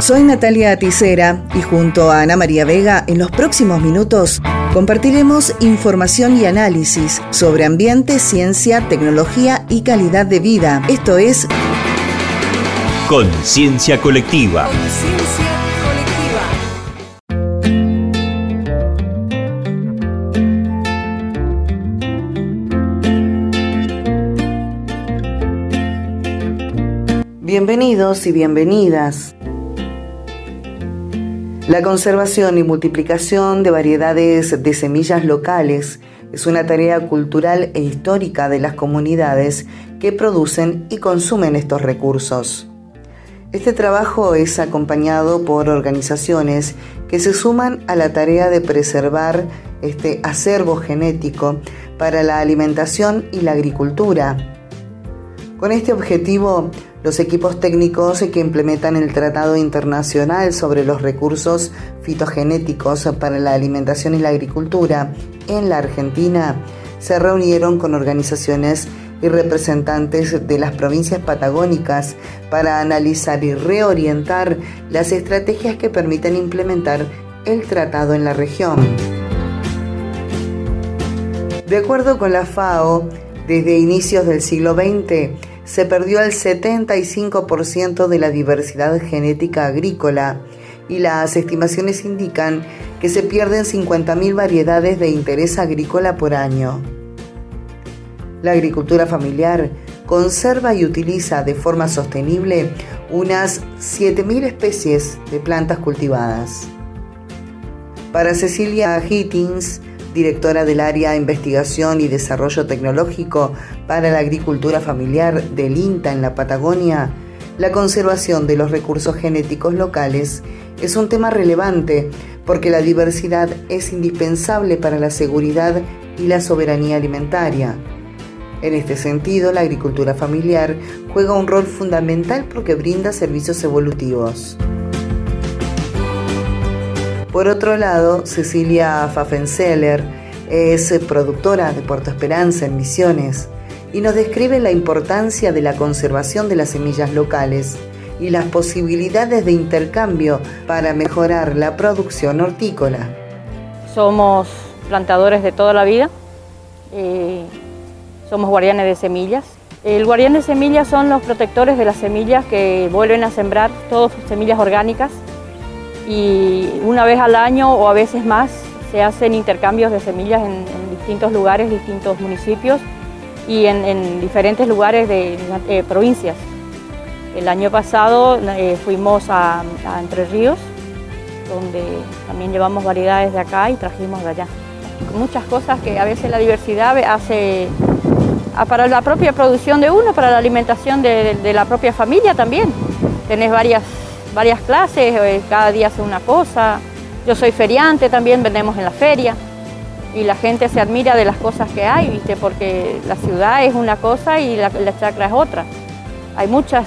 Soy Natalia Aticera y junto a Ana María Vega en los próximos minutos compartiremos información y análisis sobre ambiente, ciencia, tecnología y calidad de vida. Esto es Conciencia Colectiva. Bienvenidos y bienvenidas. La conservación y multiplicación de variedades de semillas locales es una tarea cultural e histórica de las comunidades que producen y consumen estos recursos. Este trabajo es acompañado por organizaciones que se suman a la tarea de preservar este acervo genético para la alimentación y la agricultura. Con este objetivo, los equipos técnicos que implementan el Tratado Internacional sobre los Recursos Fitogenéticos para la Alimentación y la Agricultura en la Argentina se reunieron con organizaciones y representantes de las provincias patagónicas para analizar y reorientar las estrategias que permiten implementar el tratado en la región. De acuerdo con la FAO, desde inicios del siglo XX, se perdió el 75% de la diversidad genética agrícola y las estimaciones indican que se pierden 50.000 variedades de interés agrícola por año. La agricultura familiar conserva y utiliza de forma sostenible unas 7.000 especies de plantas cultivadas. Para Cecilia Hittins, directora del área Investigación y Desarrollo Tecnológico para la Agricultura Familiar del INTA en la Patagonia, la conservación de los recursos genéticos locales es un tema relevante porque la diversidad es indispensable para la seguridad y la soberanía alimentaria. En este sentido, la agricultura familiar juega un rol fundamental porque brinda servicios evolutivos. Por otro lado, Cecilia Pfaffenzeller es productora de Puerto Esperanza en Misiones y nos describe la importancia de la conservación de las semillas locales y las posibilidades de intercambio para mejorar la producción hortícola. Somos plantadores de toda la vida, eh, somos guardianes de semillas. El guardián de semillas son los protectores de las semillas que vuelven a sembrar, todas semillas orgánicas y una vez al año o a veces más se hacen intercambios de semillas en, distintos lugares, distintos municipios y en, diferentes lugares de eh, provincias. El año pasado eh, fuimos a, Entre Ríos, donde también llevamos variedades de acá y trajimos de allá. Muchas cosas que a veces la diversidad hace para la propia producción de uno, para la alimentación de, de la propia familia también. Tenés varias varias clases, eh, cada día hace una cosa. Yo soy feriante también, vendemos en la feria y la gente se admira de las cosas que hay, ¿viste? porque la ciudad es una cosa y la, chacra es otra. Hay muchas,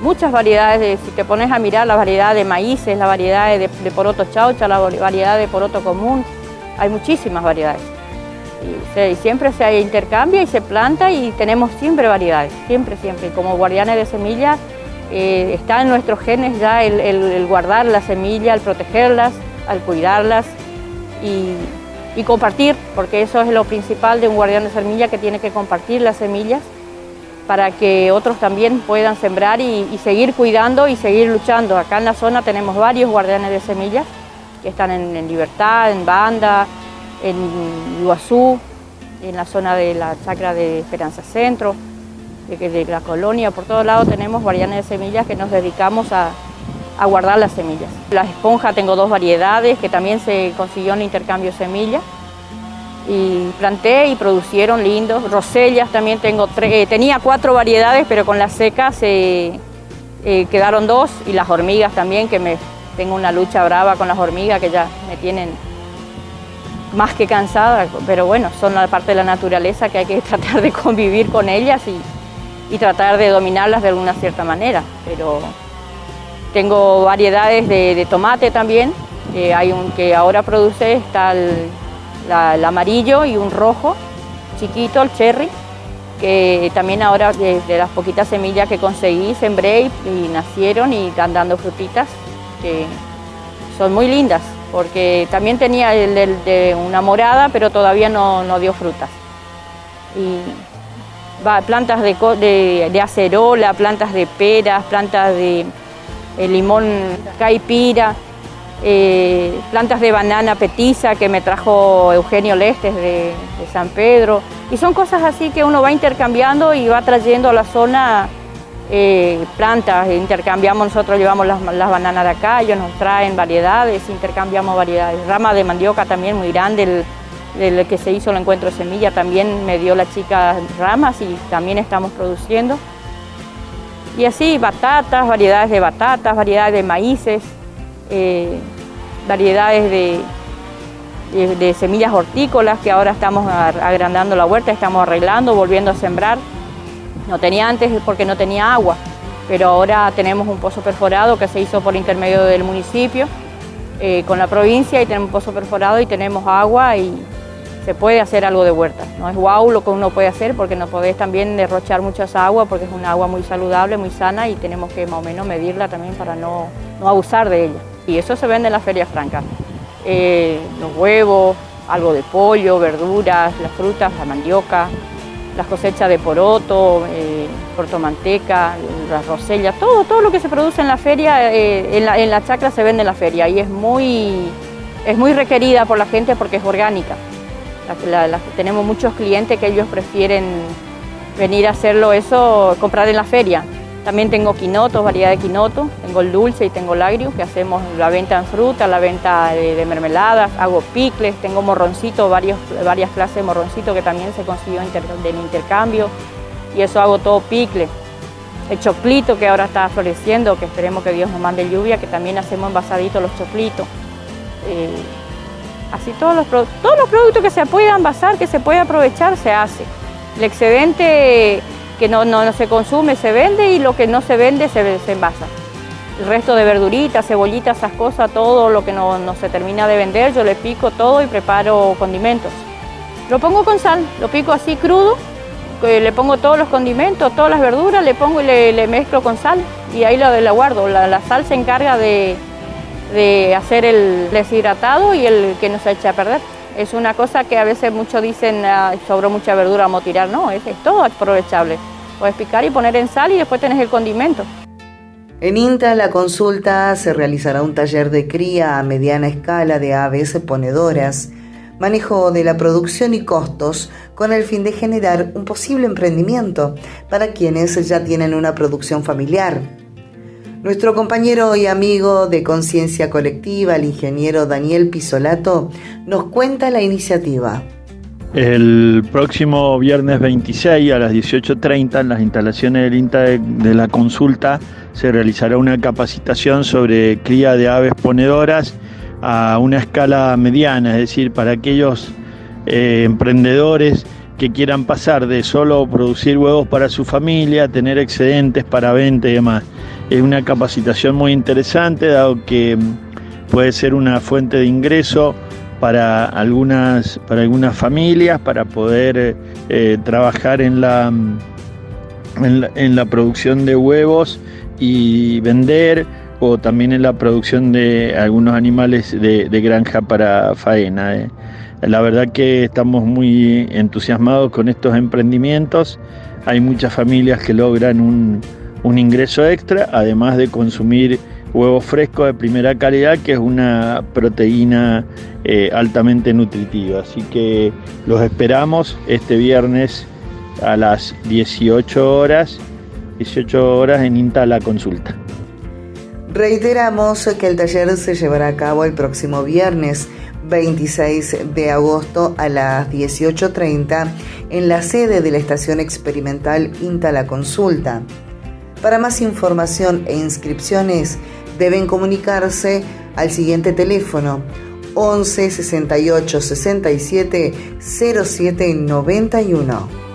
muchas variedades, si te pones a mirar la variedad de maíces, la variedad de, poroto chaucha, la variedad de poroto común, hay muchísimas variedades. Y, siempre se intercambia y se planta y tenemos siempre variedades, siempre, siempre. Como guardianes de semillas eh, está en nuestros genes ya el, guardar las semillas, el protegerlas, al cuidarlas y, compartir, porque eso es lo principal de un guardián de semilla que tiene que compartir las semillas para que otros también puedan sembrar y, seguir cuidando y seguir luchando. Acá en la zona tenemos varios guardianes de semillas que están en, Libertad, en Banda, en Iguazú, en la zona de la chacra de Esperanza Centro de, la colonia, por todos lados tenemos variedades de semillas que nos dedicamos a, guardar las semillas. La esponja tengo dos variedades que también se consiguió en intercambio de semillas y planté y producieron lindos. Rosellas también tengo tres, eh, tenía cuatro variedades, pero con las secas se eh, quedaron dos y las hormigas también, que me tengo una lucha brava con las hormigas que ya me tienen más que cansada, pero bueno, son la parte de la naturaleza que hay que tratar de convivir con ellas y, y tratar de dominarlas de alguna cierta manera. Pero tengo variedades de, tomate también, hay un que ahora produce, está el, amarillo y un rojo, chiquito, el cherry, que también ahora de, las poquitas semillas que conseguí sembré y, nacieron y están dando frutitas. que son muy lindas, porque también tenía el, de una morada, pero todavía no, dio frutas. Plantas de, de, acerola, plantas de peras, plantas de, limón caipira, eh, plantas de banana petiza que me trajo Eugenio Lestes de, San Pedro. Y son cosas así que uno va intercambiando y va trayendo a la zona eh, plantas, intercambiamos, nosotros llevamos las, bananas de acá, ellos nos traen variedades, intercambiamos variedades. Rama de mandioca también muy grande, que se hizo el encuentro de semilla también me dio la chica ramas y también estamos produciendo. Y así batatas, variedades de batatas, variedades de maíces, eh, variedades de, de, semillas hortícolas que ahora estamos agrandando la huerta, estamos arreglando, volviendo a sembrar. No tenía antes porque no tenía agua, pero ahora tenemos un pozo perforado que se hizo por intermedio del municipio eh, con la provincia y tenemos un pozo perforado y tenemos agua y se puede hacer algo de huerta. No es guau lo que uno puede hacer porque no podés también derrochar muchas agua porque es una agua muy saludable, muy sana y tenemos que más o menos medirla también para no, no abusar de ella. Y eso se vende en las ferias francas. Eh, los huevos, algo de pollo, verduras, las frutas, la mandioca, las cosechas de poroto, eh, portomanteca, las rosellas, todo, todo lo que se produce en la feria, eh, en, la, chacra se vende en la feria y es muy, es muy requerida por la gente porque es orgánica. Tenemos muchos clientes que ellos prefieren venir a hacerlo eso, comprar en la feria. También tengo quinotos, variedad de quinoto, tengo el dulce y tengo el agrio, que hacemos la venta en fruta, la venta de, mermeladas, hago picles, tengo morroncito, varios, varias clases de morroncito que también se consiguió del intercambio, y eso hago todo picle. El choclito que ahora está floreciendo, que esperemos que Dios nos mande lluvia, que también hacemos envasaditos los choclitos. Eh, así todos los, todos los productos que se puedan envasar, que se puede aprovechar, se hace. El excedente que no, no, se consume se vende y lo que no se vende se, se envasa. El resto de verduritas, cebollitas, esas cosas, todo lo que no, se termina de vender, yo le pico todo y preparo condimentos. Lo pongo con sal, lo pico así crudo, le pongo todos los condimentos, todas las verduras, le pongo y le, mezclo con sal y ahí la, la guardo. La, sal se encarga de, de hacer el deshidratado y el que no se eche a perder. Es una cosa que a veces muchos dicen, ah, sobró mucha verdura, vamos a tirar. No, es, todo aprovechable. Puedes picar y poner en sal y después tenés el condimento. En INTA la consulta se realizará un taller de cría a mediana escala de aves ponedoras, manejo de la producción y costos con el fin de generar un posible emprendimiento para quienes ya tienen una producción familiar. Nuestro compañero y amigo de Conciencia Colectiva, el ingeniero Daniel Pisolato, nos cuenta la iniciativa. El próximo viernes 26 a las 18.30 en las instalaciones del INTA de, la consulta se realizará una capacitación sobre cría de aves ponedoras a una escala mediana, es decir, para aquellos eh, emprendedores que quieran pasar de solo producir huevos para su familia, tener excedentes para venta y demás. Es una capacitación muy interesante, dado que mm, puede ser una fuente de ingreso para algunas, para algunas familias, para poder eh, trabajar en la, mm, en la, producción de huevos y vender o también en la producción de algunos animales de, granja para faena. Eh. La verdad que estamos muy entusiasmados con estos emprendimientos. Hay muchas familias que logran un, un ingreso extra, además de consumir huevos frescos de primera calidad, que es una proteína eh, altamente nutritiva. Así que los esperamos este viernes a las 18 horas, 18 horas en INTA la consulta. Reiteramos que el taller se llevará a cabo el próximo viernes 26 de agosto a las 18.30 en la sede de la Estación Experimental INTA La Consulta. Para más información e inscripciones deben comunicarse al siguiente teléfono 11 68 67 07 91.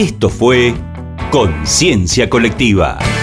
Esto fue Conciencia Colectiva.